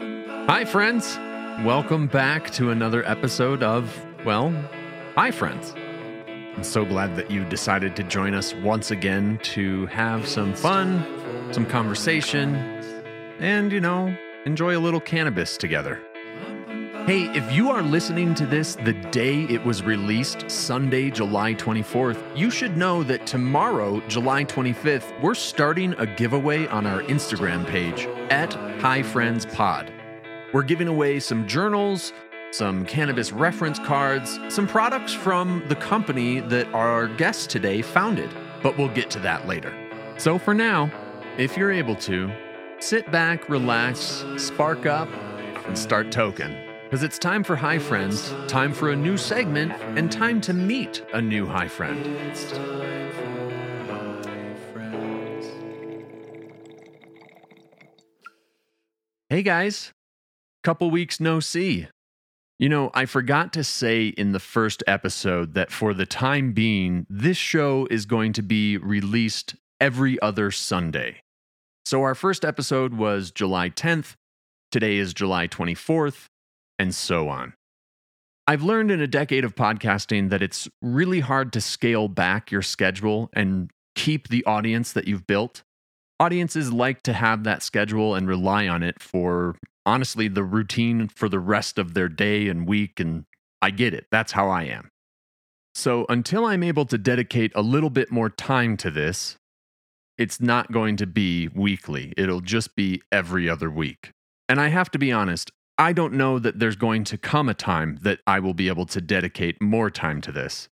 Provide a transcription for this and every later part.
Hi, friends. Welcome back to another episode of, well, High, friends. I'm so glad that you decided to join us once again to have some fun, some conversation, and, you know, enjoy a little cannabis together. Hey, if you are listening to this the day it was released, Sunday, July 24th, you should know that tomorrow, July 25th, we're starting a giveaway on our Instagram page at High Friends Pod. We're giving away some journals, some cannabis reference cards, some products from the company that our guest today founded, but we'll get to that later. So for now, if you're able to, sit back, relax, spark up, and start token. Because it's time for High Friends, time for a new segment, and time to meet a new High Friend. Hey guys, couple weeks no see. You know, I forgot to say in the first episode that for the time being, this show is going to be released every other Sunday. So our first episode was July 10th, today is July 24th, and so on. I've learned in a decade of podcasting that it's really hard to scale back your schedule and keep the audience that you've built. Audiences like to have that schedule and rely on it for honestly the routine for the rest of their day and week. And I get it. That's how I am. So until I'm able to dedicate a little bit more time to this, it's not going to be weekly. It'll just be every other week. And I have to be honest, I don't know that there's going to come a time that I will be able to dedicate more time to this.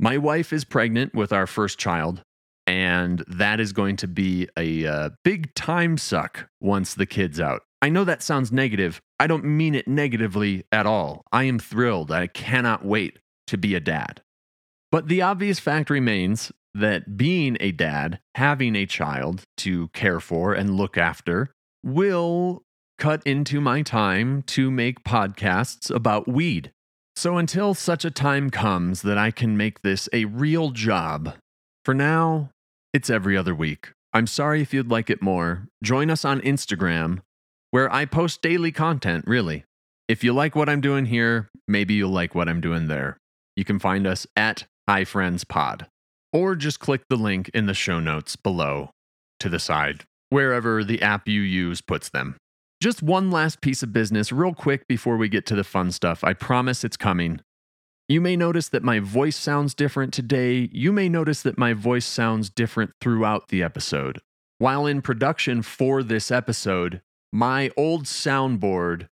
My wife is pregnant with our first child, and that is going to be a uh, big time suck once the kid's out. I know that sounds negative. I don't mean it negatively at all. I am thrilled. I cannot wait to be a dad. But the obvious fact remains that being a dad, having a child to care for and look after, will cut into my time to make podcasts about weed. So until such a time comes that I can make this a real job, for now, it's every other week. I'm sorry if you'd like it more. Join us on Instagram where I post daily content, really. If you like what I'm doing here, maybe you'll like what I'm doing there. You can find us at High Friends Pod, or just click the link in the show notes below to the side, wherever the app you use puts them. Just one last piece of business, real quick, before we get to the fun stuff. I promise it's coming. You may notice that my voice sounds different today. You may notice that my voice sounds different throughout the episode. While in production for this episode, my old soundboard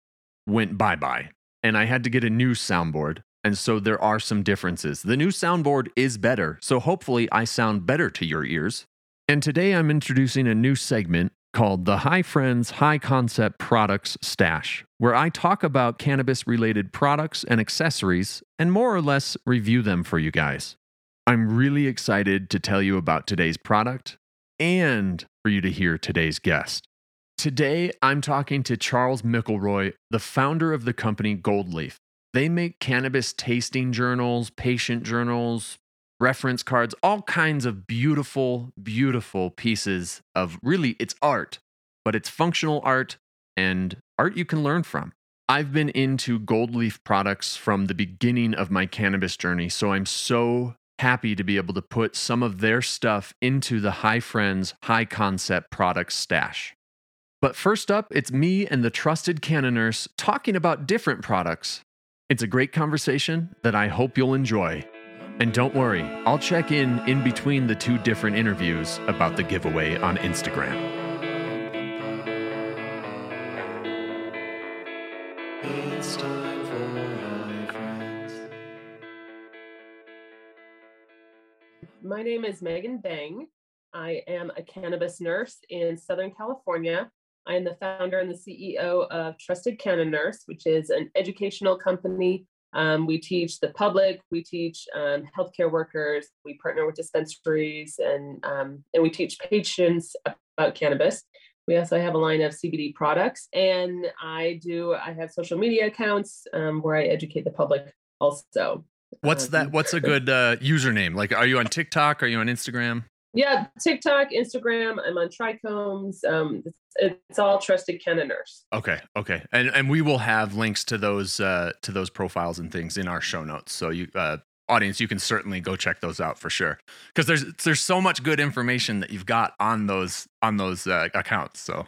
went bye bye, and I had to get a new soundboard. And so there are some differences. The new soundboard is better, so hopefully I sound better to your ears. And today I'm introducing a new segment called the High Friends High Concept Products Stash, where I talk about cannabis related products and accessories and more or less review them for you guys. I'm really excited to tell you about today's product and for you to hear today's guest. Today, I'm talking to Charles McElroy, the founder of the company Goldleaf. They make cannabis tasting journals, patient journals, reference cards, all kinds of beautiful, beautiful pieces of really, it's art, but it's functional art and art you can learn from. I've been into Goldleaf products from the beginning of my cannabis journey, so I'm so happy to be able to put some of their stuff into the High Friends High Concept products stash. But first up, it's me and the trusted Canna Nurse talking about different products. It's a great conversation that I hope you'll enjoy. And don't worry, I'll check in in between the two different interviews about the giveaway on Instagram. My name is Megan Mbengue. I am a cannabis nurse in Southern California. I am the founder and the CEO of Trusted Canna Nurse, which is an educational company. Um, we teach the public, we teach um, healthcare workers, we partner with dispensaries, and um, and we teach patients about cannabis. We also have a line of CBD products, and I do. I have social media accounts um, where I educate the public also. What's that? Um, What's a good uh, username? Like, are you on TikTok? Are you on Instagram? Yeah, TikTok, Instagram. I'm on Trichomes. Um, it's, it's all trusted Canna Nurse. Okay, okay, and and we will have links to those uh, to those profiles and things in our show notes. So you uh, audience, you can certainly go check those out for sure because there's there's so much good information that you've got on those on those uh, accounts. So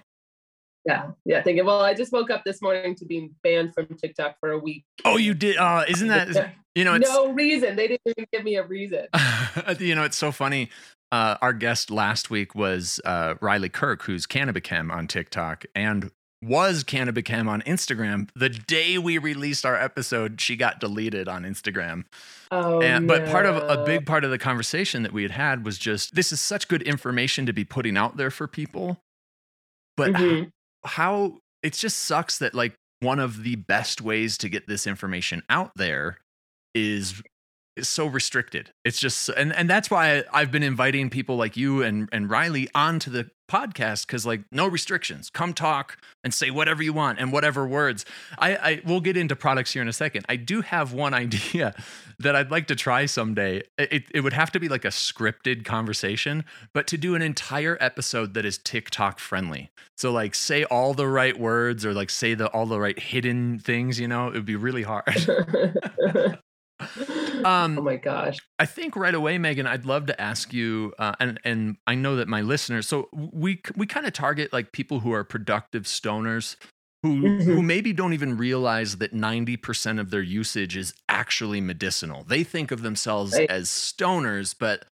yeah, yeah. Thinking, well, I just woke up this morning to being banned from TikTok for a week. Oh, you did? Uh, isn't that you know? no reason. They didn't even give me a reason. you know, it's so funny uh, our guest last week was uh, Riley Kirk, who's Cannabichem on TikTok and was Cannabichem on Instagram. The day we released our episode, she got deleted on Instagram. Oh, and, but part of a big part of the conversation that we had had was just this is such good information to be putting out there for people. But Mhm. how it just sucks that like one of the best ways to get this information out there is is so restricted. It's just and and that's why I've been inviting people like you and and Riley onto the podcast cuz like no restrictions. Come talk and say whatever you want and whatever words. I I we'll get into products here in a second. I do have one idea that I'd like to try someday. It it would have to be like a scripted conversation, but to do an entire episode that is TikTok friendly. So like say all the right words or like say the all the right hidden things, you know, it would be really hard. Um, oh my gosh. I think right away, Megan, I'd love to ask you, uh, and and I know that my listeners, so we we kind of target like people who are productive stoners, who who Mhm. maybe don't even realize that ninety percent of their usage is actually medicinal. They think of themselves Right. as stoners, but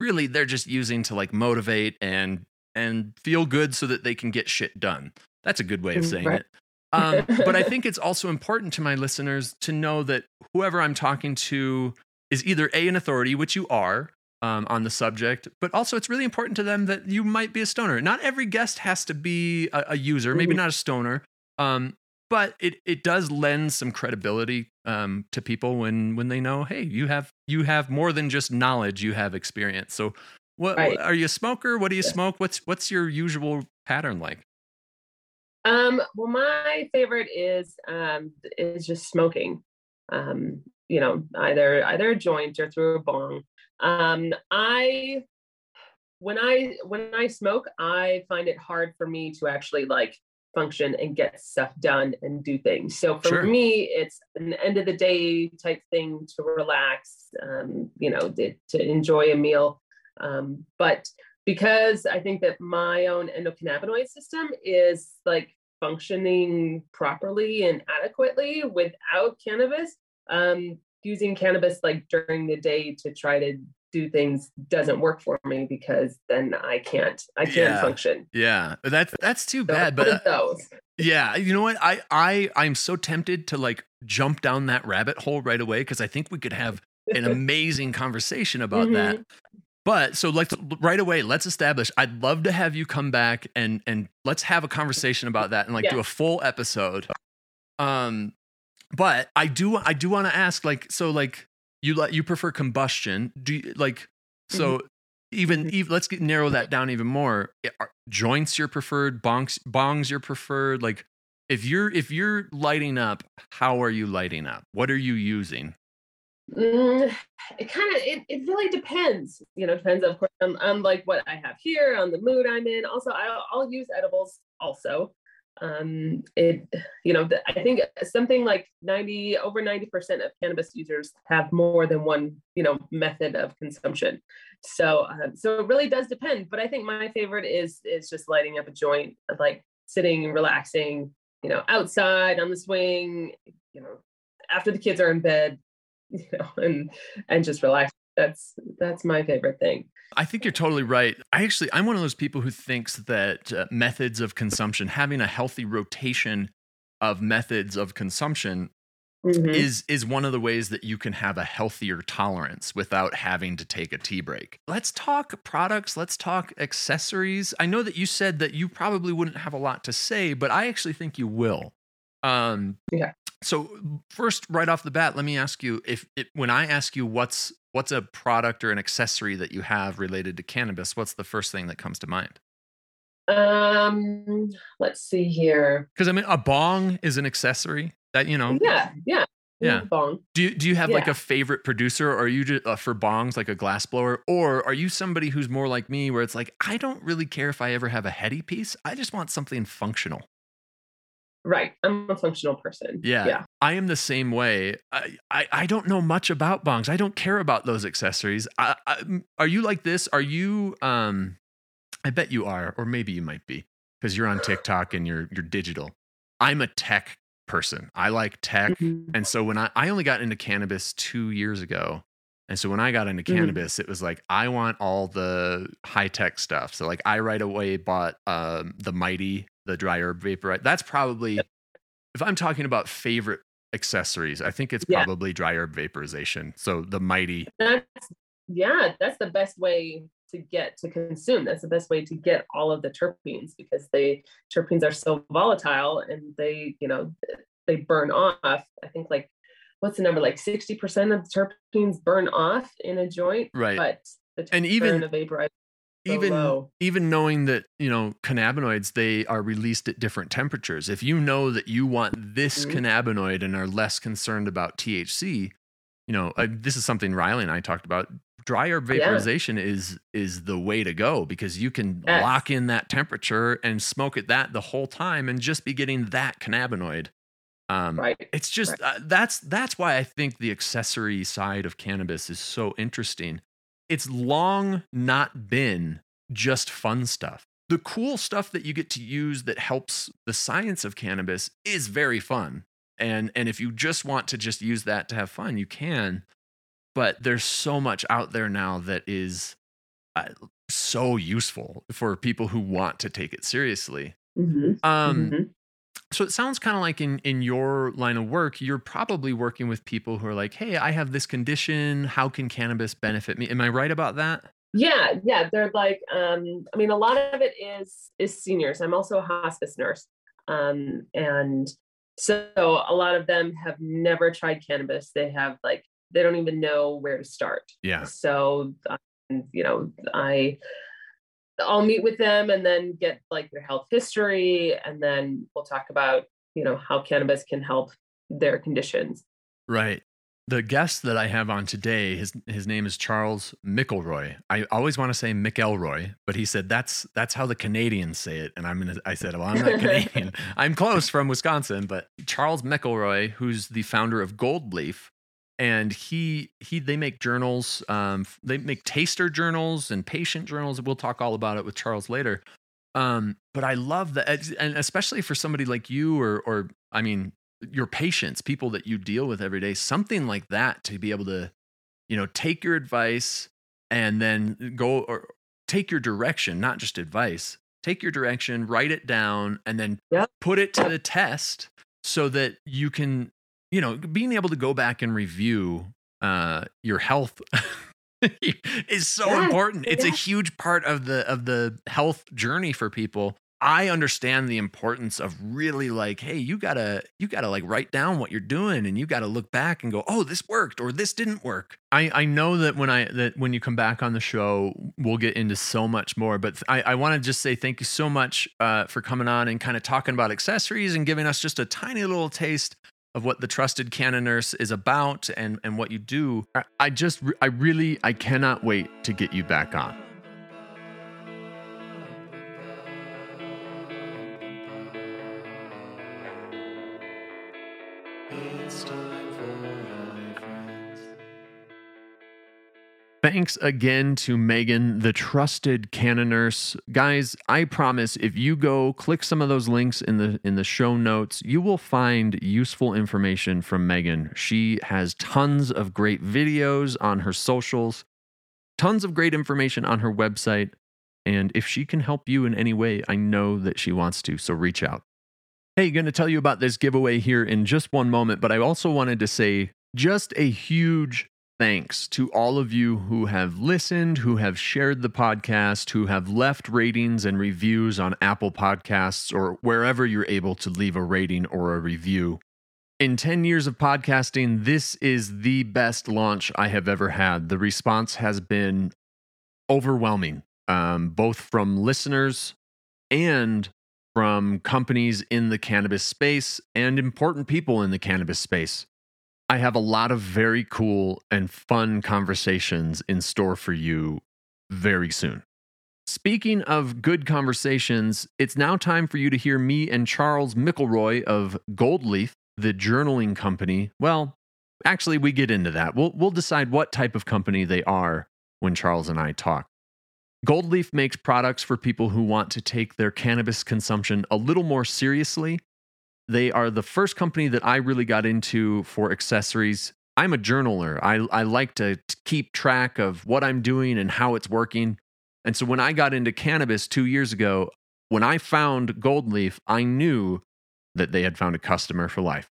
really they're just using to like motivate and and feel good so that they can get shit done. That's a good way of Mm, saying right. it. Um, but I think it's also important to my listeners to know that whoever I'm talking to is either A, an authority, which you are um, on the subject, but also it's really important to them that you might be a stoner. Not every guest has to be a, a user, maybe Mhm. not a stoner, um, but it, it does lend some credibility um, to people when when they know, hey, you have you have more than just knowledge, you have experience. So, what, Right. are you a smoker? What do you Yeah. smoke? What's what's your usual pattern like? Um, well, my favorite is um is just smoking. Um, you know, either either a joint or through a bong. Um, I when I when I smoke, I find it hard for me to actually like function and get stuff done and do things. So for Sure. me, it's an end of the day type thing to relax, um, you know, to, to enjoy a meal. Um, but because I think that my own endocannabinoid system is like functioning properly and adequately without cannabis, um, using cannabis like during the day to try to do things doesn't work for me because then I can't I can't Yeah. function. Yeah, that's that's too So bad. But uh. Yeah, you know what? I I I'm so tempted to like jump down that rabbit hole right away because I think we could have an amazing conversation about that. But so let's right away, let's establish. I'd love to have you come back and and let's have a conversation about that and like do a full episode. Um, but I do I do want to ask like so like you like you prefer combustion? Do you like so? Even, Mhm. even let's get narrow that down even more. Are joints your preferred? Bongs bongs your preferred? Like if you're if you're lighting up, how are you lighting up? What are you using? Mm, it kind of it, it really depends you know depends of course on, on like what i have here on the mood i'm in. Also i'll, I'll use edibles also. Um it you know the, i think something like 90 over 90 percent of cannabis users have more than one you know method of consumption. So um, so it really does depend but i think my favorite is is just lighting up a joint like sitting and relaxing you know outside on the swing you know after the kids are in bed you know and and just relax that's that's my favorite thing I think you're totally right. I actually, I'm one of those people who thinks that uh, methods of consumption, having a healthy rotation of methods of consumption, Mhm. is is one of the ways that you can have a healthier tolerance without having to take a tea break. Let's talk products. Let's talk accessories. I know that you said that you probably wouldn't have a lot to say, but I actually think you will. Um, Yeah. So first, right off the bat, let me ask you if it, when I ask you what's what's a product or an accessory that you have related to cannabis, what's the first thing that comes to mind? um let's see here Because I mean, a bong is an accessory that you know. yeah yeah Yeah. bong. Do you, do you have like a favorite producer, or are you just, uh, for bongs like a glass blower, or are you somebody who's more like me, where it's like I don't really care if I ever have a heady piece. I just want something functional. Right. I'm a functional person. Yeah. Yeah. I am the same way. I, I, I don't know much about bongs. I don't care about those accessories. I, I, are you like this? Are you? Um, I bet you are, or maybe you might be, because you're on TikTok and you're you're digital. I'm a tech person. I like tech, Mhm. and so when I I only got into cannabis two years ago, and so when I got into Mhm. cannabis, it was like I want all the high tech stuff. So like I right away bought um, the Mighty, the dry herb vaporizer. That's probably if I'm talking about favorite accessories, I think it's Yeah. probably dry herb vaporization. So the Mighty, That's yeah, that's the best way to get to consume. That's the best way to get all of the terpenes because they terpenes are so volatile and they, you know, they burn off. I think like what's the number? Like 60% of the terpenes burn off in a joint. Right. But the And even- vaporizer so even low. even knowing that you know cannabinoids they are released at different temperatures if you know that you want this Mhm. cannabinoid and are less concerned about thc you know uh, this is something riley and i talked about dry herb Yeah. vaporization is is the way to go because you can Yes. lock in that temperature and smoke at that the whole time and just be getting that cannabinoid um, right. it's just Right. uh, that's that's why I think the accessory side of cannabis is so interesting. It's long not been just fun stuff. The cool stuff that you get to use that helps the science of cannabis is very fun. And and if you just want to just use that to have fun, you can. But there's so much out there now that is uh, so useful for people who want to take it seriously. Mhm. Um, Mhm. So it sounds kind of like in in your line of work, you're probably working with people who are like, "Hey, I have this condition. How can cannabis benefit me?" Am I right about that? Yeah, yeah, they're like um I mean a lot of it is is seniors. I'm also a hospice nurse. Um and so a lot of them have never tried cannabis. They have like they don't even know where to start. Yeah. So um, you know, I I'll meet with them and then get like their health history and then we'll talk about, you know, how cannabis can help their conditions. Right. The guest that I have on today, his his name is Charles McElroy. I always want to say McElroy, but he said that's that's how the Canadians say it, and I'm gonna. I said, well, I'm not Canadian. I'm close from Wisconsin, but Charles McElroy, who's the founder of Goldleaf, and he he they make journals. Um, they make taster journals and patient journals. We'll talk all about it with Charles later. Um, but I love that, and especially for somebody like you, or or I mean, your patients, people that you deal with every day, something like that to be able to, you know, take your advice and then go or take your direction, not just advice. Take your direction, write it down, and then Yep. put it to the test so that you can, you know, being able to go back and review uh, your health is so Yeah, important. It's a huge part of the of the health journey for people. I understand the importance of really like, hey, you gotta you gotta like write down what you're doing, and you gotta look back and go, oh, this worked or this didn't work. I I know that when I that when you come back on the show, we'll get into so much more. But I I want to just say thank you so much uh, for coming on and kind of talking about accessories and giving us just a tiny little taste of what the trusted canna nurse is about and and what you do. I, just I really I cannot wait to get you back on. Thanks again to Megan, the trusted canna nurse. Guys, I promise if you go click some of those links in the in the show notes, you will find useful information from Megan. She has tons of great videos on her socials, tons of great information on her website, and if she can help you in any way, I know that she wants to, so reach out. Hey, going to tell you about this giveaway here in just one moment, but I also wanted to say just a huge thanks to all of you who have listened, who have shared the podcast, who have left ratings and reviews on Apple Podcasts or wherever you're able to leave a rating or a review. In 10 years of podcasting, this is the best launch I have ever had. The response has been overwhelming, um, both from listeners and from companies in the cannabis space and important people in the cannabis space. I have a lot of very cool and fun conversations in store for you very soon. Speaking of good conversations, it's now time for you to hear me and Charles McElroy of Goldleaf, the journaling company. Well, actually, we get into that. We'll, we'll decide what type of company they are when Charles and I talk. Goldleaf makes products for people who want to take their cannabis consumption a little more seriously. They are the first company that I really got into for accessories. I'm a journaler. I, I like to keep track of what I'm doing and how it's working. And so when I got into cannabis two years ago, when I found Goldleaf, I knew that they had found a customer for life.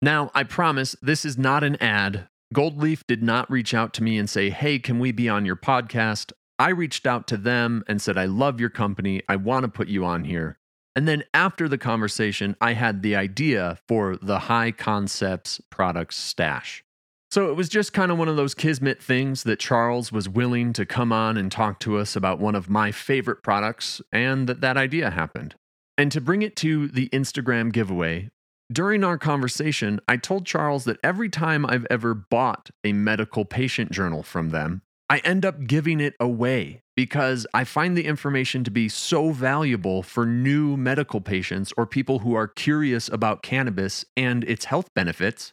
Now, I promise this is not an ad. Goldleaf did not reach out to me and say, Hey, can we be on your podcast? I reached out to them and said, I love your company. I want to put you on here. And then after the conversation, I had the idea for the high concepts products stash. So it was just kind of one of those kismet things that Charles was willing to come on and talk to us about one of my favorite products and that that idea happened. And to bring it to the Instagram giveaway, during our conversation, I told Charles that every time I've ever bought a medical patient journal from them, I end up giving it away because I find the information to be so valuable for new medical patients or people who are curious about cannabis and its health benefits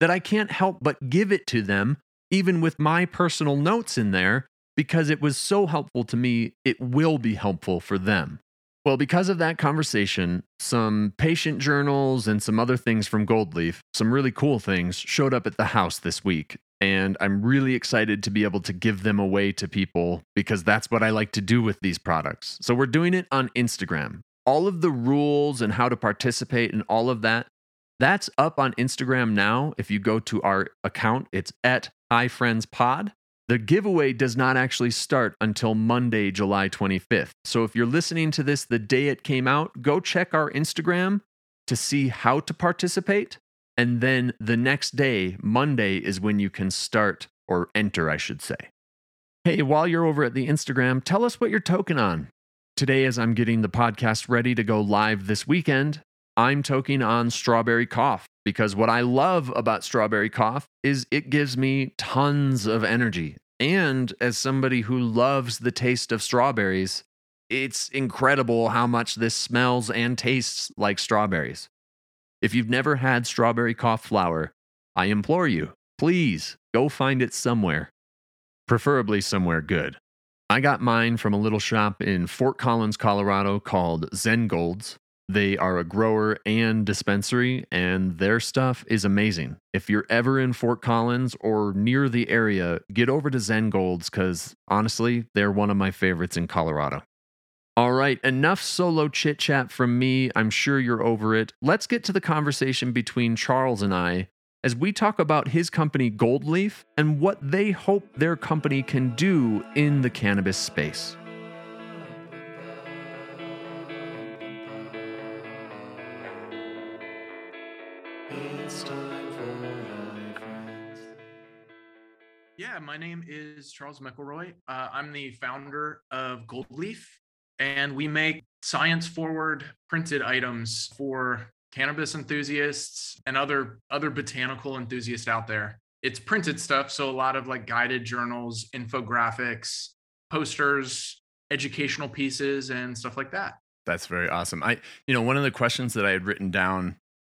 that I can't help but give it to them, even with my personal notes in there, because it was so helpful to me, it will be helpful for them. Well, because of that conversation, some patient journals and some other things from Goldleaf, some really cool things, showed up at the house this week. And I'm really excited to be able to give them away to people because that's what I like to do with these products. So we're doing it on Instagram. All of the rules and how to participate and all of that, that's up on Instagram now. If you go to our account, it's at High Friends Pod. The giveaway does not actually start until Monday, July 25th. So if you're listening to this the day it came out, go check our Instagram to see how to participate. And then the next day, Monday, is when you can start or enter, I should say. Hey, while you're over at the Instagram, tell us what you're token on. Today, as I'm getting the podcast ready to go live this weekend, I'm toking on Strawberry Cough because what I love about Strawberry Cough is it gives me tons of energy. And as somebody who loves the taste of strawberries, it's incredible how much this smells and tastes like strawberries. If you've never had strawberry cough flower, I implore you, please go find it somewhere, preferably somewhere good. I got mine from a little shop in Fort Collins, Colorado called Zen Golds. They are a grower and dispensary, and their stuff is amazing. If you're ever in Fort Collins or near the area, get over to Zen Golds because honestly, they're one of my favorites in Colorado. All right, enough solo chit chat from me. I'm sure you're over it. Let's get to the conversation between Charles and I as we talk about his company Goldleaf and what they hope their company can do in the cannabis space. Yeah, my name is Charles McElroy. Uh, I'm the founder of Goldleaf and we make science forward printed items for cannabis enthusiasts and other other botanical enthusiasts out there. It's printed stuff so a lot of like guided journals infographics posters educational pieces and stuff like that. That's very awesome. I you know one of the questions that i had written down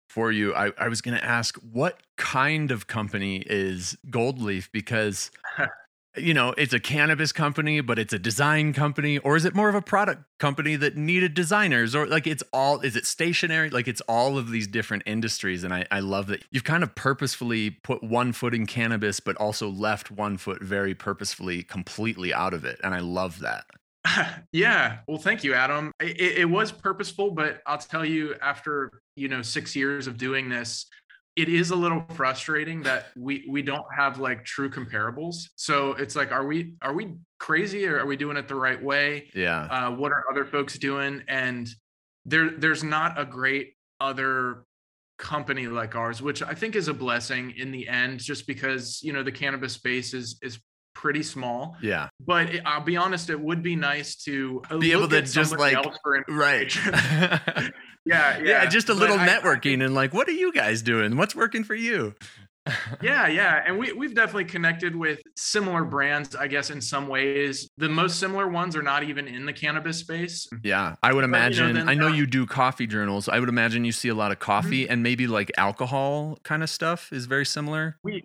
for you i, I was going to ask what kind of company is Goldleaf because you know, it's a cannabis company, but it's a design company, or is it more of a product company that needed designers, or like it's all, is it stationary? Like it's all of these different industries. And I, I love that you've kind of purposefully put one foot in cannabis, but also left one foot very purposefully completely out of it. And I love that. yeah. Well, thank you, Adam. It, it was purposeful, but I'll tell you, after, you know, six years of doing this, it is a little frustrating that we we don't have like true comparables. So it's like are we are we crazy or are we doing it the right way? Yeah. Uh, what are other folks doing? And there there's not a great other company like ours which i think is a blessing in the end just because you know the cannabis space is is pretty small yeah but it, i'll be honest it would be nice to be able to just like right yeah, yeah, yeah, just a little networking and like, what are you guys doing? What's working for you? yeah, yeah. And we, we've definitely connected with similar brands, I guess, in some ways. The most similar ones are not even in the cannabis space. Yeah. I would imagine, you know, then, I know uh, you do coffee journals. I would imagine you see a lot of coffee and maybe like alcohol kind of stuff is very similar. We,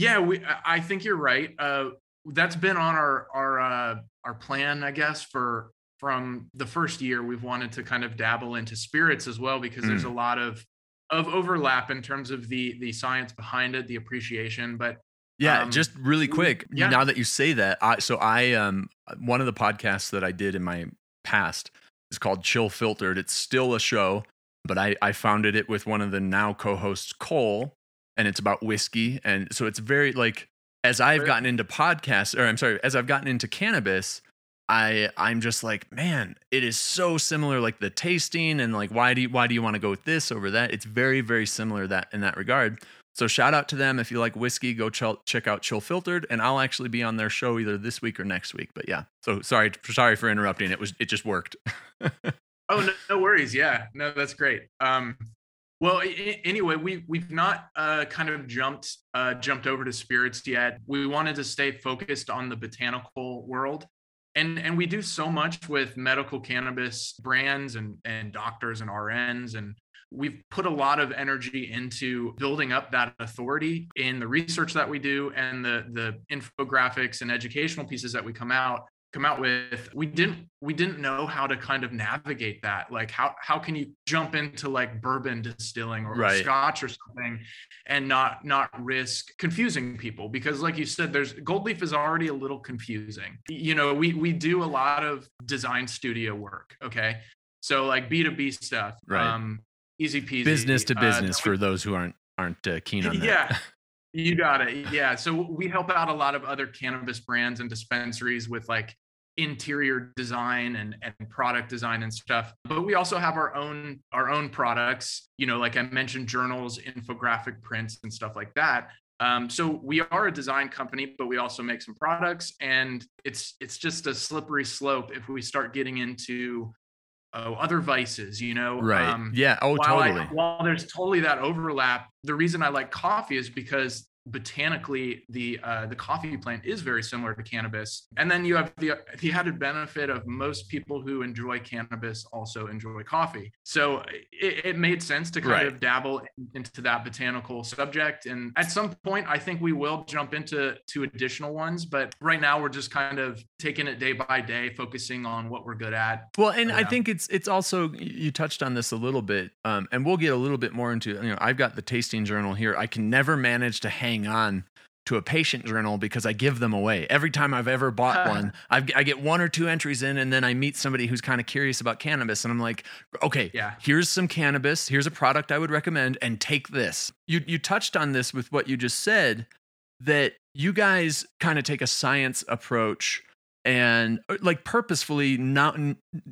yeah, we, I think you're right. Uh, that's been on our, our, uh, our plan, I guess, for, from the first year, we've wanted to kind of dabble into spirits as well, because there's a Mm. lot of, of overlap in terms of the, the science behind it, the appreciation, but Yeah, Um, just really quick. yeah. Now that you say that, I so I um one of the podcasts that I did in my past is called Chill Filtered. It's still a show, but I I founded it with one of the now co-hosts Cole, and it's about whiskey, and so it's very like as I've gotten into podcasts, or I'm sorry, as I've gotten into cannabis. I I'm just like, man, it is so similar, like the tasting and like why do you why do you want to go with this over that? It's very, very similar that in that regard. So shout out to them if you like whiskey, go ch- check out Chill Filtered, and I'll actually be on their show either this week or next week. But yeah, so sorry, sorry for interrupting. It was it just worked. Oh no, no worries. Yeah, no, that's great. Um, well, anyway, we we've not uh, kind of jumped uh, jumped over to spirits yet. We wanted to stay focused on the botanical world, and and we do so much with medical cannabis brands and and doctors and RNs, and we've put a lot of energy into building up that authority in the research that we do and the the infographics and educational pieces that we come out come out with we didn't we didn't know how to kind of navigate that like how how can you jump into like bourbon distilling or, Right. scotch or something and not not risk confusing people because like you said there's Goldleaf is already a little confusing you know we we do a lot of design studio work okay so like b2b stuff Right. um easy peasy business to Uh, business for those who aren't aren't uh, keen on that. yeah you got it yeah so we help out a lot of other cannabis brands and dispensaries with like interior design and, and product design and stuff but we also have our own our own products you know like i mentioned journals infographic prints and stuff like that um, so we are a design company but we also make some products and it's it's just a slippery slope if we start getting into oh, other vices you know right. Um, yeah. Oh, while, I- totally. while there's totally that overlap, the reason I like coffee is because botanically the uh, the coffee plant is very similar to cannabis, and then you have the the added benefit of most people who enjoy cannabis also enjoy coffee. So it, it made sense to kind Right. of dabble in- into that botanical subject, and at some point I think we will jump into to additional ones, but right now we're just kind of taking it day by day, focusing on what we're good at. Well, and I think it's it's also you touched on this a little bit, um, and we'll get a little bit more into. You know, I've got the tasting journal here. I can never manage to hang on to a patient journal because I give them away every time I've ever bought one. I've, I get one or two entries in, and then I meet somebody who's kind of curious about cannabis, and I'm like, okay, Yeah. here's some cannabis. Here's a product I would recommend, and take this. You you touched on this with what you just said that you guys kind of take a science approach and uh, like purposefully not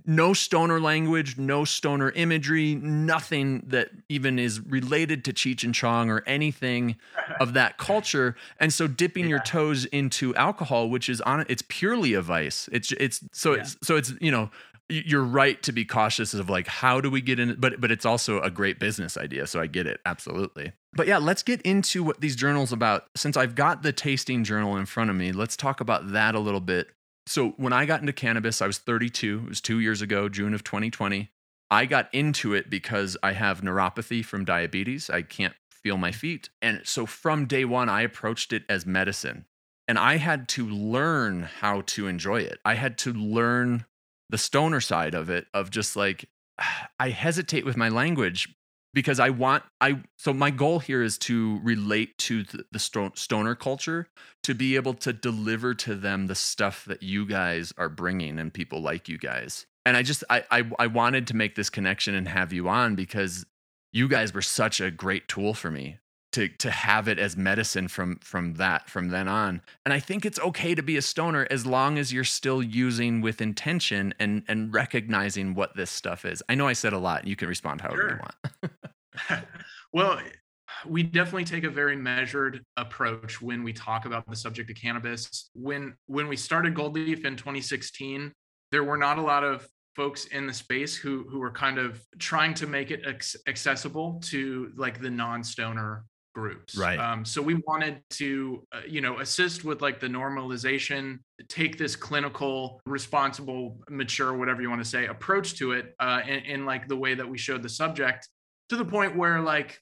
no stoner language no stoner imagery nothing that even is related to cheech and chong or anything of that culture. And so dipping your toes into alcohol which is on it's purely a vice. It's it's so Yeah. it's so it's you know you're right to be cautious of like how do we get in but but it's also a great business idea so i get it absolutely. But yeah let's get into what these journals about. Since i've got the tasting journal in front of me let's talk about that a little bit so when i got into cannabis i was 32 it was two years ago june of 2020 i got into it because i have neuropathy from diabetes. I can't feel my feet. And so from day one i approached it as medicine. And i had to learn how to enjoy it. I had to learn the stoner side of it of just like i hesitate with my language because i want i so my goal here is to relate to the, the stoner culture to be able to deliver to them the stuff that you guys are bringing and people like you guys. And i just i i, I wanted to make this connection and have you on because you guys were such a great tool for me to to have it as medicine from from that from then on. And i think it's okay to be a stoner as long as you're still using with intention and and recognizing what this stuff is. I know i said a lot. You can respond however you want well, we definitely take a very measured approach when we talk about the subject of cannabis. When when we started Goldleaf in 2016, there were not a lot of folks in the space who who were kind of trying to make it ex- accessible to like the non-stoner groups. Right. Um, so we wanted to, uh, you know, assist with like the normalization, take this clinical, responsible, mature, whatever you want to say, approach to it, uh, in, in like the way that we showed the subject, to the point where like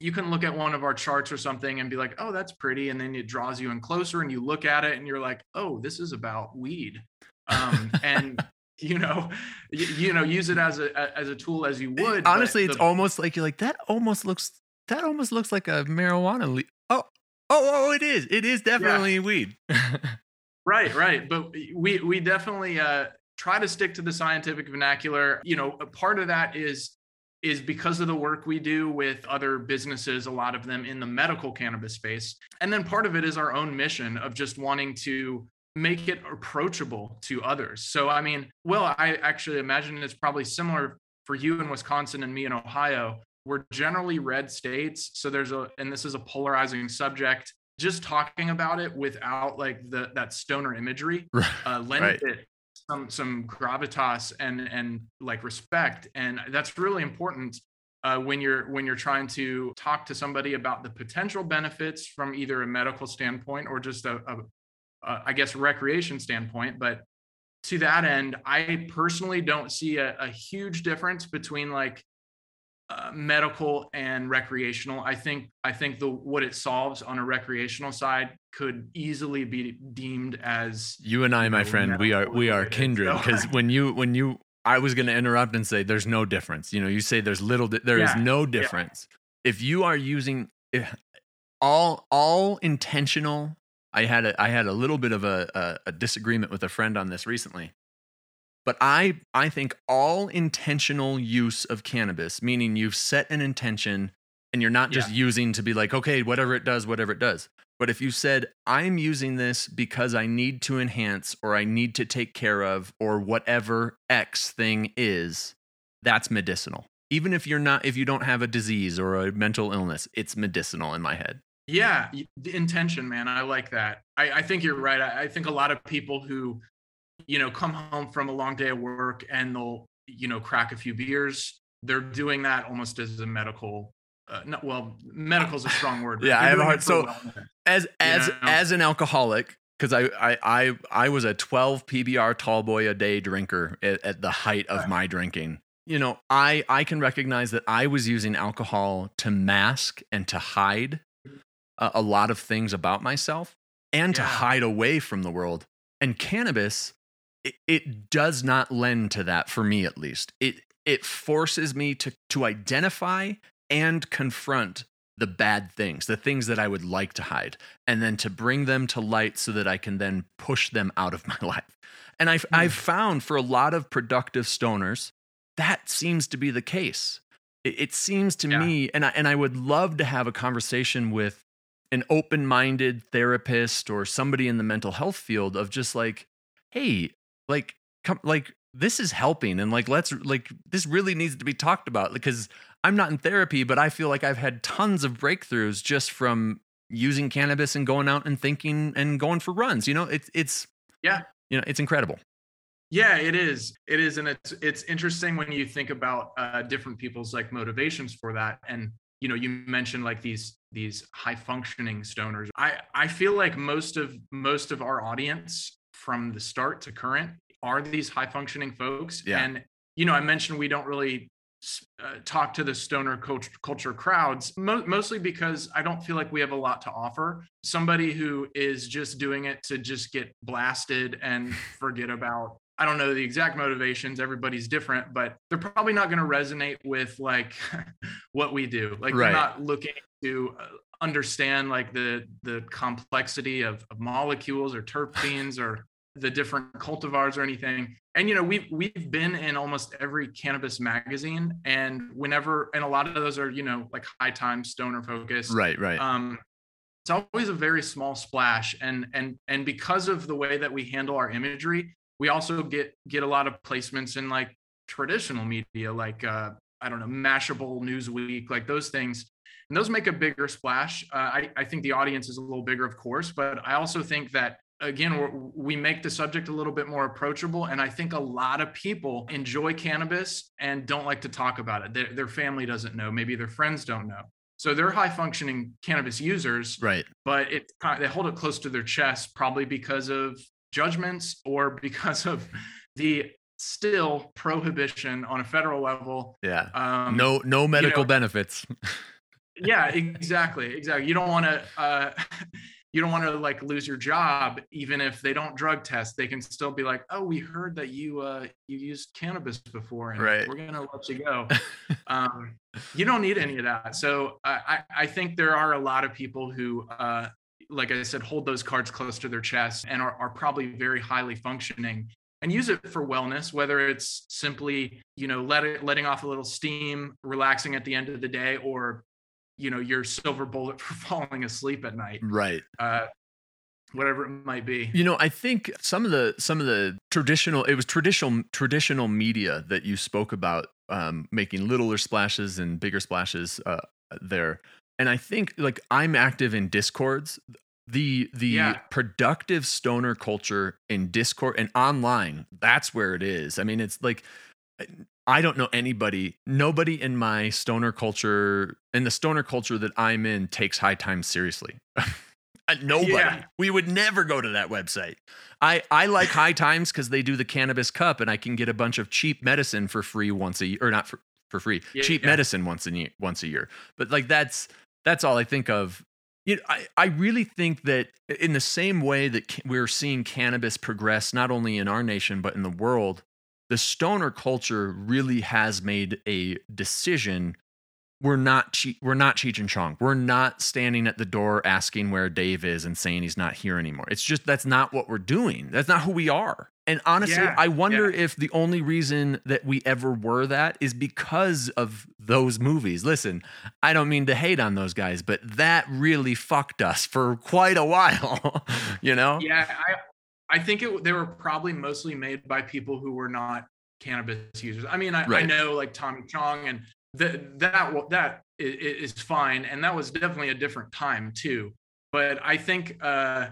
you can look at one of our charts or something and be like, oh, that's pretty, and then it draws you in closer, and you look at it, and you're like, oh, this is about weed, um, and you know, you, you, know, use it as a as a tool as you would. Honestly, it's almost like you're like that. Almost looks that almost looks like a marijuana. Le- oh, oh, oh! It is. It is definitely yeah. weed. right, right. But we we definitely uh, try to stick to the scientific vernacular. You know, a part of that is is because of the work we do with other businesses, a lot of them in the medical cannabis space. And then part of it is our own mission of just wanting to make it approachable to others. So, I mean, well, I actually imagine it's probably similar for you in Wisconsin and me in Ohio. We're generally red states. So, there's a, and this is a polarizing subject. Just talking about it without like the that stoner imagery uh, lends right. it some some gravitas and and like respect. And that's really important uh, when you're when you're trying to talk to somebody about the potential benefits from either a medical standpoint or just a, a, a I guess recreation standpoint. But to that end i personally don't see a, a huge difference between like uh, medical and recreational. I think I think the what it solves on a recreational side could easily be deemed as you and I, my friend, we are we are kindred because so, when you when you I was going to interrupt and say there's no difference. You know, you say there's little di- there yeah, is no difference. Yeah. If you are using if, all all intentional I had a I had a little bit of a, a, a disagreement with a friend on this recently but I I think all intentional use of cannabis, meaning you've set an intention and you're not just yeah. using to be like, okay, whatever it does, whatever it does. But if you said, I'm using this because I need to enhance or I need to take care of or whatever X thing is, that's medicinal. Even if you're not, if you don't have a disease or a mental illness, it's medicinal in my head. Yeah, the intention, man. I like that. I, I think you're right. I, I think a lot of people who you know, come home from a long day of work and they'll, you know, crack a few beers. They're doing that almost as a medical. Uh, not, well, medical is a strong word. yeah, I have a hard. So, wellness, as as know? as an alcoholic, because I, I I I was a 12 PBR tall boy a day drinker at, at the height of my drinking. You know, I I can recognize that I was using alcohol to mask and to hide a, a lot of things about myself and yeah. to hide away from the world. And cannabis it, it does not lend to that for me at least. It it forces me to to identify and confront the bad things, the things that I would like to hide, and then to bring them to light so that I can then push them out of my life. And I've, mm. I've found for a lot of productive stoners, that seems to be the case. It, it seems to yeah. me, and I, and I would love to have a conversation with an open minded therapist or somebody in the mental health field of just like, hey, like come like this is helping and like let's like this really needs to be talked about because I'm not in therapy but I feel like I've had tons of breakthroughs just from using cannabis and going out and thinking and going for runs you know it's it's yeah. you know it's incredible. Yeah it is. It is and it's it's interesting when you think about uh, different people's like motivations for that and you know you mentioned like these these high functioning stoners. I i feel like most of most of our audience from the start to current are these high functioning folks. Yeah. And, you know, I mentioned we don't really uh, talk to the stoner culture, culture crowds, mo- mostly because I don't feel like we have a lot to offer. Somebody who is just doing it to just get blasted and forget about I don't know the exact motivations. Everybody's different, but they're probably not going to resonate with like what we do. Like right. they're not looking to uh, understand like the the complexity of, of molecules or terpenes or the different cultivars or anything. And you know, we've we've been in almost every cannabis magazine, and whenever, and a lot of those are you know like high time stoner focused. Right, right. Um, it's always a very small splash, and and and because of the way that we handle our imagery, we also get get a lot of placements in like traditional media, like uh, I don't know, Mashable, Newsweek, like those things. And those make a bigger splash. Uh, I, I think the audience is a little bigger, of course, but I also think that again we make the subject a little bit more approachable and i think a lot of people enjoy cannabis and don't like to talk about it their, their family doesn't know maybe their friends don't know So they're high functioning cannabis users, right? But it they hold it close to their chest, probably because of judgments or because of the still prohibition on a federal level. Yeah. Um, no, no medical you know, benefits. yeah, exactly, exactly. You don't want to. Uh, you don't want to like lose your job even if they don't drug test they can still be like oh we heard that you uh you used cannabis before and right. we're gonna let you go um you don't need any of that so i i think there are a lot of people who uh like i said hold those cards close to their chest and are, are probably very highly functioning and use it for wellness whether it's simply you know let it, letting off a little steam relaxing at the end of the day or you know your silver bullet for falling asleep at night right. uh whatever it might be. You know i think some of the some of the traditional it was traditional traditional media that you spoke about um making littler splashes and bigger splashes uh there. And i think like i'm active in discords. The the yeah. productive stoner culture in discord and online that's where it is. I mean it's like I don't know anybody, nobody in my stoner culture, in the stoner culture that I'm in, takes high times seriously. Uh, nobody. Yeah. We would never go to that website. I, I like high times because they do the cannabis cup and I can get a bunch of cheap medicine for free once a year, or not for, for free, yeah, cheap yeah. medicine once a year, once a year. But like that's that's all I think of. You know, I, I really think that in the same way that we're seeing cannabis progress, not only in our nation, but in the world, the stoner culture really has made a decision we're not che- we're not Cheech and Chong. We're not standing at the door asking where Dave is and saying he's not here anymore. It's just that's not what we're doing. That's not who we are. And honestly, yeah, I wonder yeah. if the only reason that we ever were that is because of those movies. Listen, I don't mean to hate on those guys, but that really fucked us for quite a while, you know? Yeah, I think it, they were probably mostly made by people who were not cannabis users. I mean, I, right. I know like Tommy Chong and that that that is fine, and that was definitely a different time too. But I think, uh,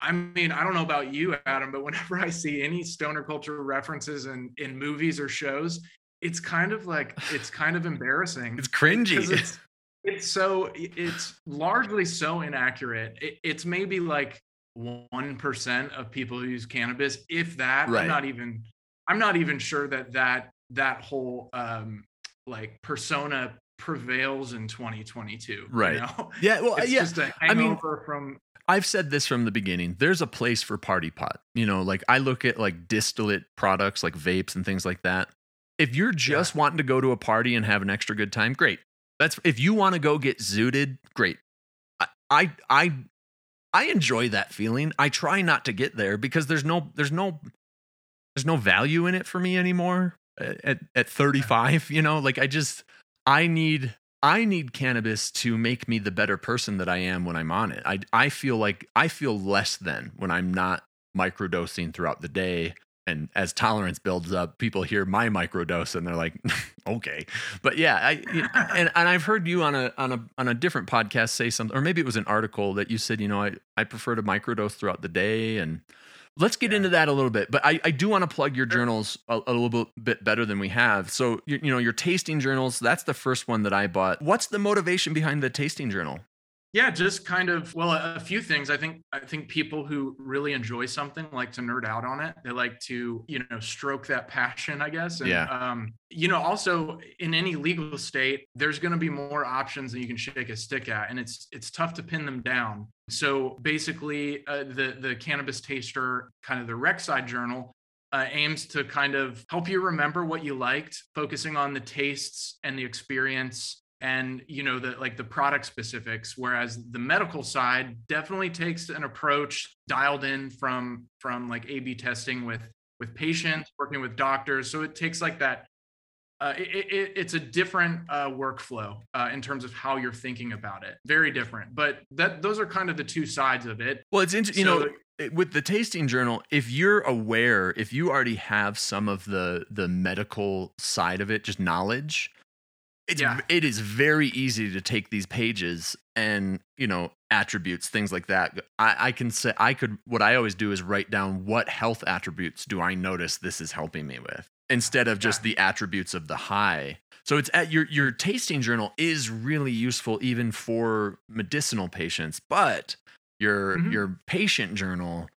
I mean, I don't know about you, Adam, but whenever I see any stoner culture references in in movies or shows, it's kind of like it's kind of embarrassing. It's cringy. It's, it's so it's largely so inaccurate. It, it's maybe like 1% of people who use cannabis if that right. i'm not even i'm not even sure that that that whole um like persona prevails in 2022 right you know? yeah well it's yeah just a hangover I mean, from I've said this from the beginning. There's a place for party pot. You know, like I look at like distillate products like vapes and things like that. If you're just yeah. wanting to go to a party and have an extra good time, great. That's if you want to go get zooted, great. I, I I I enjoy that feeling. I try not to get there because there's no there's no there's no value in it for me anymore at at 35, you know? Like I just I need I need cannabis to make me the better person that I am when I'm on it. I I feel like I feel less than when I'm not microdosing throughout the day and as tolerance builds up, people hear my microdose and they're like, okay. But yeah, I and, and I've heard you on a on a on a different podcast say something, or maybe it was an article that you said, you know, I, I prefer to microdose throughout the day. And let's get yeah. into that a little bit. But I, I do want to plug your journals a, a little bit better than we have. So you, you know, your tasting journals, that's the first one that I bought. What's the motivation behind the tasting journal? Yeah, just kind of well, a, few things. I think I think people who really enjoy something like to nerd out on it. They like to, you know, stroke that passion, I guess. And yeah. um, you know, also in any legal state, there's gonna be more options than you can shake a stick at. And it's it's tough to pin them down. So basically, uh, the the cannabis taster, kind of the rec side journal, uh, aims to kind of help you remember what you liked, focusing on the tastes and the experience and you know the like the product specifics whereas the medical side definitely takes an approach dialed in from from like a b testing with with patients working with doctors. So it takes like that uh, it, it, it's a different uh, workflow uh, in terms of how you're thinking about it. Very different. But that those are kind of the two sides of it. Well it's interesting so, you know with the tasting journal if you're aware if you already have some of the the medical side of it just knowledge it's yeah. it is very easy to take these pages and you know attributes things like that I, I can say i could what i always do is write down what health attributes do i notice this is helping me with instead of just yeah. the attributes of the high So it's at your your tasting journal is really useful even for medicinal patients, but your Mhm. your patient journal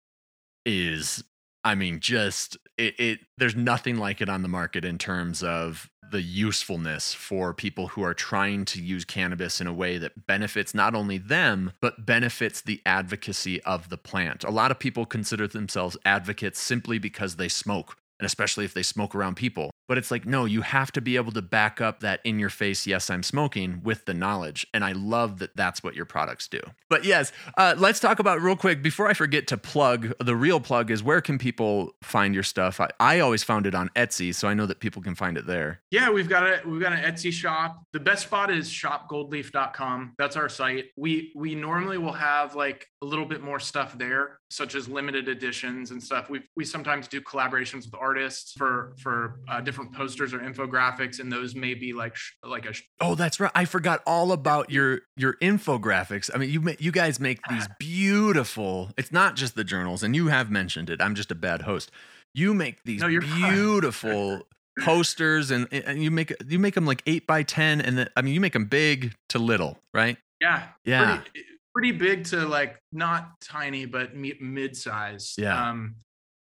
is I mean just it, it there's nothing like it on the market in terms of the usefulness for people who are trying to use cannabis in a way that benefits not only them but benefits the advocacy of the plant. A lot of people consider themselves advocates simply because they smoke and especially if they smoke around people. But it's like, no, you have to be able to back up that in your face, yes, I'm smoking with the knowledge. And I love that that's what your products do. But yes, uh, let's talk about real quick before I forget to plug the real plug is where can people find your stuff? I, I always found it on Etsy, so I know that people can find it there. Yeah, we've got a we've got an Etsy shop. The best spot is shopgoldleaf.com. That's our site. We we normally will have like a little bit more stuff there, such as limited editions and stuff. We we sometimes do collaborations with artists for for uh, different posters or infographics, and those may be like sh- like a sh- Oh, that's right. I forgot all about your your infographics. I mean, you you guys make these beautiful. It's not just the journals, and you have mentioned it. I'm just a bad host. You make these No, beautiful posters, and, and you make you make them like eight by ten, and then, I mean, you make them big to little, right? yeah Yeah. pretty, pretty big to like not tiny but mid-size. Yeah. Um,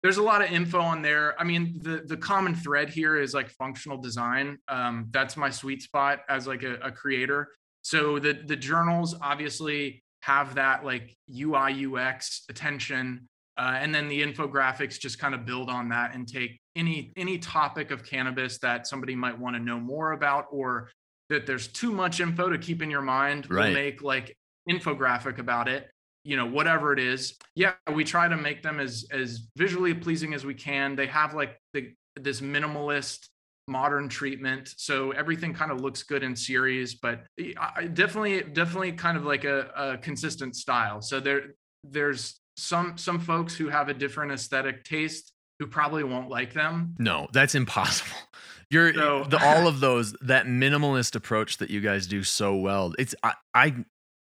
there's a lot of info on there. I mean, the the common thread here is like functional design. Um, that's my sweet spot as like a, a creator. So the the journals obviously have that like UI UX attention, uh, and then the infographics just kind of build on that and take any any topic of cannabis that somebody might want to know more about, or that there's too much info to keep in your mind. Right. We'll make like infographic about it you know whatever it is yeah we try to make them as as visually pleasing as we can they have like the this minimalist modern treatment so everything kind of looks good in series but I, definitely definitely kind of like a, a consistent style so there there's some some folks who have a different aesthetic taste who probably won't like them No, that's impossible. You're So- the, all of those that minimalist approach that you guys do so well. It's I, I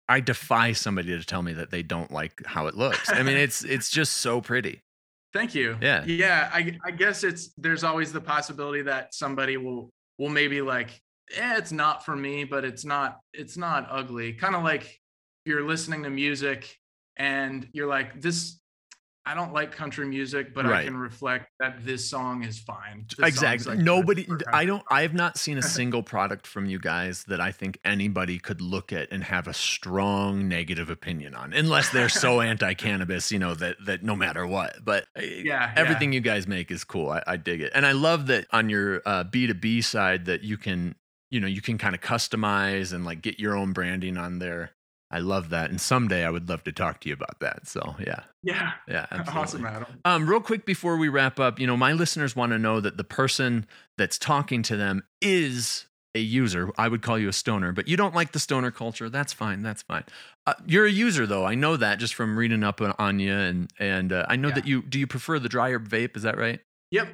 I defy somebody to tell me that they don't like how it looks. I mean, it's it's just so pretty. Thank you. Yeah. Yeah. I, I guess it's there's always the possibility that somebody will will maybe like, eh, it's not for me, but it's not it's not ugly. Kind of like you're listening to music and you're like, this I don't like country music, but Right. I can reflect that this song is fine. This Exactly. like, Nobody I don't I have not seen a single product from you guys that I think anybody could look at and have a strong negative opinion on unless they're so anti-cannabis, you know, that that no matter what. But uh, Yeah, everything you guys make is cool. I, I dig it. And I love that on your uh, B2B side that you can, you know, you can kind of customize and like get your own branding on there. I love that. And someday I would love to talk to you about that. So yeah. Yeah. Yeah. Absolutely. Awesome, Adam. Um, real quick before we wrap up, you know, my listeners want to know that the person that's talking to them is a user. I would call you a stoner, but you don't like the stoner culture. That's fine. That's fine. Uh, you're a user, though. I know that just from reading up on, you, and and uh, I know Yeah. that you do. You prefer the dry herb vape? Is that right? Yep.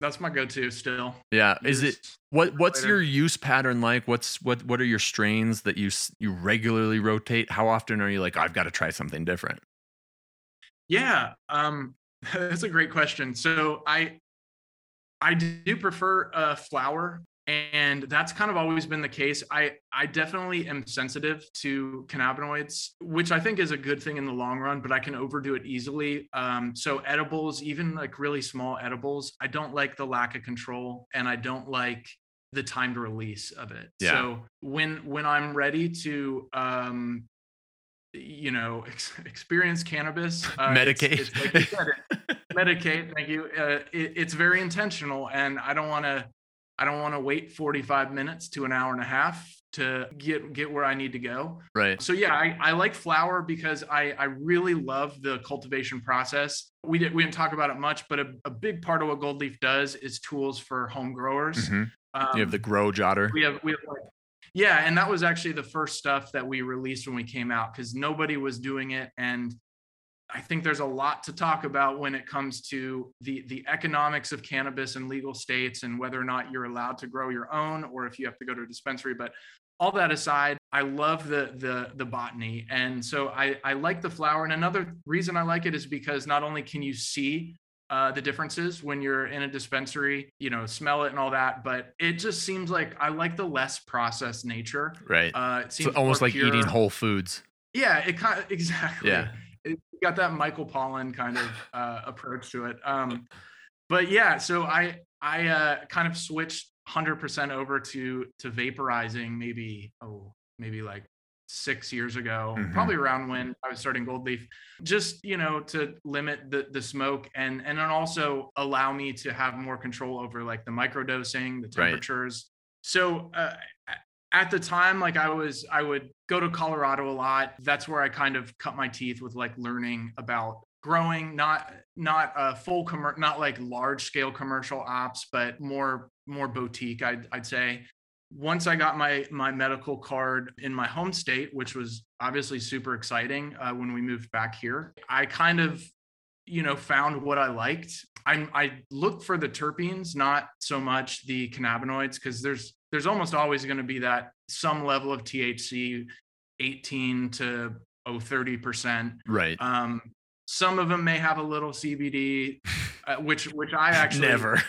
That's my go-to still. Yeah. Is it what? What's later. your use pattern like? What's what? What are your strains that you you regularly rotate? How often are you like, I've got to try something different? Yeah, um, that's a great question. So I I do prefer a flower, and that's kind of always been the case. I I definitely am sensitive to cannabinoids, which I think is a good thing in the long run, but I can overdo it easily. Um, so edibles, even like really small edibles, I don't like the lack of control, and I don't like the timed release of it. Yeah. So when when I'm ready to um, you know ex- experience cannabis uh, Medicate. it's like said, it- medicate thank you uh, it, it's very intentional and i don't want to i don't want to wait 45 minutes to an hour and a half to get get where i need to go right. so yeah i, I like flower because i i really love the cultivation process we did we didn't talk about it much but a, a big part of what Goldleaf does is tools for home growers Mhm. um, You have the grow jotter. we have we have like yeah and that was actually the first stuff that we released when we came out because nobody was doing it and i think there's a lot to talk about when it comes to the the economics of cannabis and legal states and whether or not you're allowed to grow your own or if you have to go to a dispensary but all that aside i love the the the botany and so i i like the flower and another reason i like it is because not only can you see uh, the differences when you're in a dispensary, you know, smell it and all that. But it just seems like I like the less processed nature. Right. Uh, it seems almost more like eating whole foods. Yeah, it kind of exactly. Yeah. Got that Michael Pollan kind of uh, approach to it. Um, but yeah, so I I uh, kind of switched 100% over to to vaporizing maybe oh maybe like six years ago, Mhm. probably around when I was starting Goldleaf, just you know to limit the the smoke and and then also allow me to have more control over like the microdosing, the Right. temperatures. So uh, at the time like i was i would go to colorado a lot. That's where i kind of cut my teeth with like learning about growing not not a full commer- not like large scale commercial ops but more more boutique i'd, I'd say. Once i got my my medical card in my home state which was obviously super exciting uh, when we moved back here i kind of you know found what i liked i i looked for the terpenes not so much the cannabinoids because there's there's almost always going to be that some level of THC, 18 to oh 30 percent. Right. Um, some of them may have a little CBD, uh, which which I actually Never.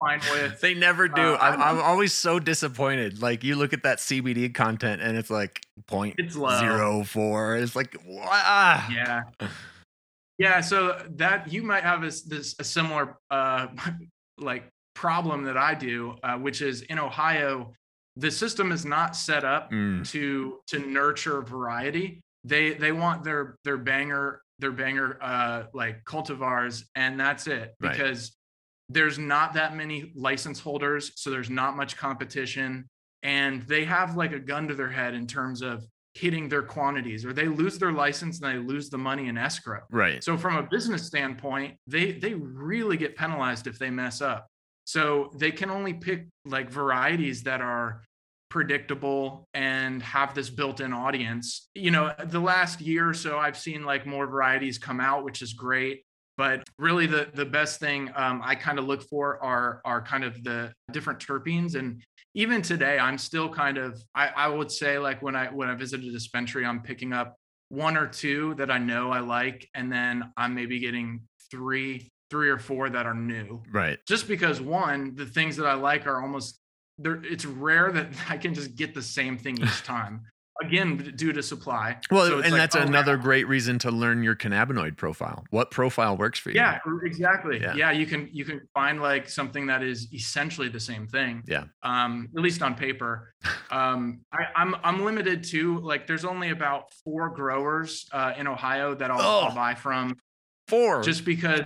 fine with. They never do. Uh, I'm, I'm- I'm always so disappointed. Like you look at that CBD content and it's like point It's low. zero four. It's like? Ah. Yeah, yeah. So that you might have this this a similar uh, like problem that I do, uh, which is in Ohio, the system is not set up Mm, to to nurture variety. They they want their their banger their banger uh like cultivars and that's it Right. because there's not that many license holders so there's not much competition and they have like a gun to their head in terms of hitting their quantities or they lose their license and they lose the money in escrow. right. So from a business standpoint, they they really get penalized if they mess up. So they can only pick like varieties that are predictable and have this built-in audience. You know, the last year or so I've seen like more varieties come out, which is great. But really the the best thing um, I kind of look for are are kind of the different terpenes. And even today, I'm still kind of I, I would say like when I when I visit a dispensary, I'm picking up one or two that I know I like, and then I'm maybe getting three, three or four that are new. Right. Just because one, the things that I like are almost there. It's rare that I can just get the same thing each time. Again, due to supply. Well, So and like, that's oh, another great reason to learn your cannabinoid profile. What profile works for you? Yeah, exactly. Yeah. Yeah. you can you can find like something that is essentially the same thing. Yeah. Um, at least on paper. Um, I, I'm I'm limited to like there's only about four growers uh, in Ohio that I'll, Oh. I'll buy from Four. just because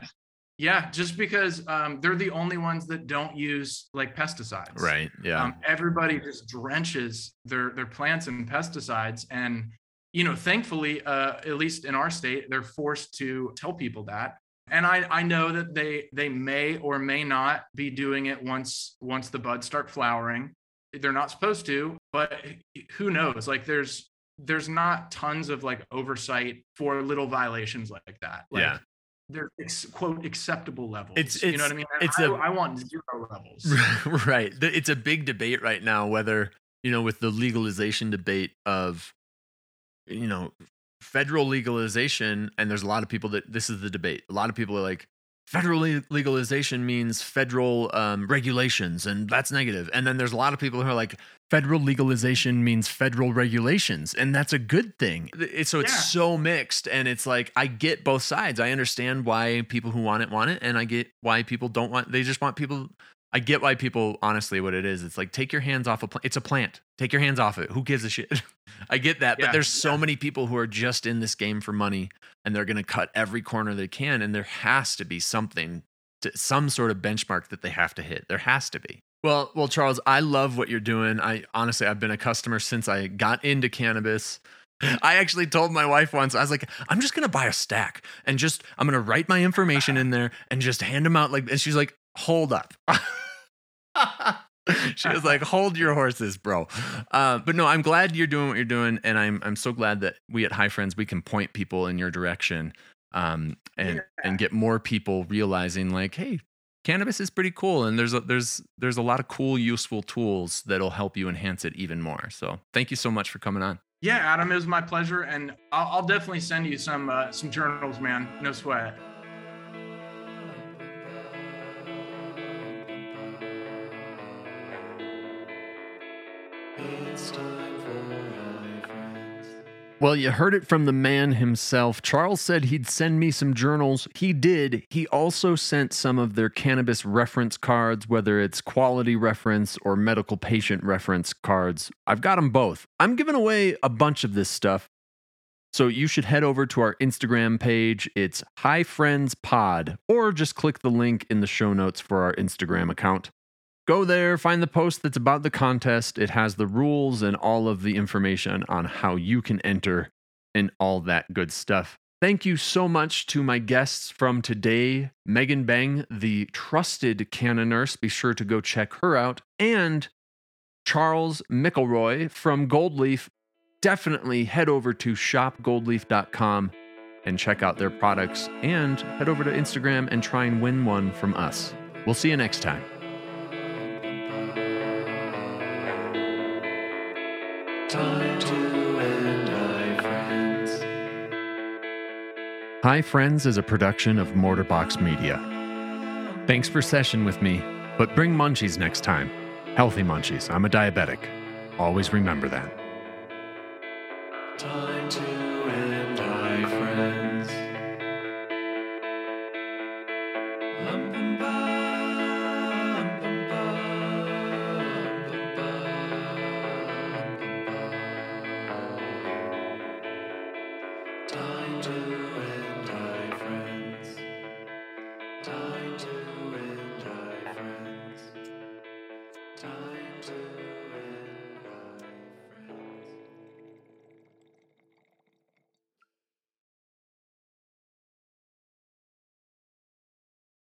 yeah just because um, they're the only ones that don't use like pesticides right. Yeah. um, everybody just drenches their their plants in pesticides and you know thankfully uh, at least in our state they're forced to tell people that and I, I know that they they may or may not be doing it once once the buds start flowering they're not supposed to but who knows like there's there's not tons of like oversight for little violations like that like, Yeah. They're ex- quote acceptable levels It's- you know what i mean it's I, a- I want zero levels right. It's a big debate right now whether, you know, with the legalization debate of, you know, federal legalization, and there's a lot of people that this is the debate. A lot of people are like, federal legalization means federal um, regulations, and that's negative. And then there's a lot of people who are like, federal legalization means federal regulations, and that's a good thing. It- so it's Yeah. so mixed, and it's like I get both sides. I understand why people who want it want it, and I get why people don't want. They just want people. I get why people honestly what it is. It's like take your hands off a plant. It's a plant. Take your hands off it. Who gives a shit? I get that, but there's so yeah. many people who are just in this game for money and they're going to cut every corner they can and there has to be something to some sort of benchmark that they have to hit. There has to be. Well, well Charles, I love what you're doing. I honestly I've been a customer since I got into cannabis. I actually told my wife once, I was like, I'm just gonna buy a stack and just I'm gonna write my information in there and just hand them out like and she's like, hold up. she was like, hold your horses, bro. Uh, but no, I'm glad you're doing what you're doing, and I'm I'm so glad that we at High Friends we can point people in your direction, um, and and get more people realizing like, hey, cannabis is pretty cool, and there's a, there's there's a lot of cool, useful tools that'll help you enhance it even more. So thank you so much for coming on. Yeah, Adam, it was my pleasure, and I'll, I'll definitely send you some uh, some journals, man. No sweat. Well, you heard it from the man himself. Charles said he'd send me some journals. He did. He also sent some of their cannabis reference cards, whether it's quality reference or medical patient reference cards. I've got them both. I'm giving away a bunch of this stuff. So you should head over to our Instagram page. It's High Friends Pod, or just click the link in the show notes for our Instagram account. Go there, find the post that's about the contest. It has the rules and all of the information on how you can enter and all that good stuff. Thank you so much to my guests from today Megan Mbengue, the trusted Canna nurse. Be sure to go check her out. And Charles McElroy from Goldleaf. Definitely head over to shopgoldleaf.com and check out their products and head over to Instagram and try and win one from us. We'll see you next time. Time to end Friends. High Friends is a production of Mortarbox Media. Thanks for session with me, but bring munchies next time. Healthy munchies. I'm a diabetic. Always remember that.